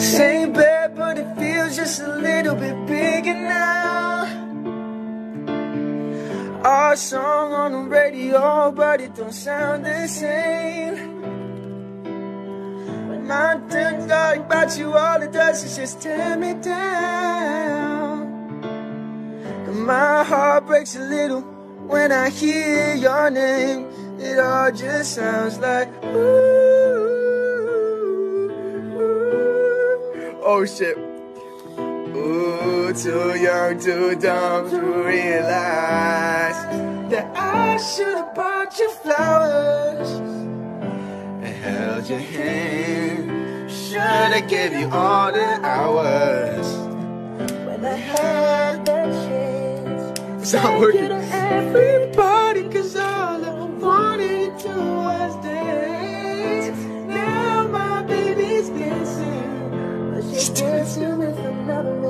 Same bed, but it feels just a little bit bigger now. Our song on the radio, but it don't sound the same. When I think about you, all it does is just tear me down. And my heart breaks a little when I hear your name. It all just sounds like ooh. Oh shit. Ooh, too young, too dumb to realize that I should have bought you flowers and held your hand. Should have gave you all the hours when I had that chance. It's not working. Everybody, Christ.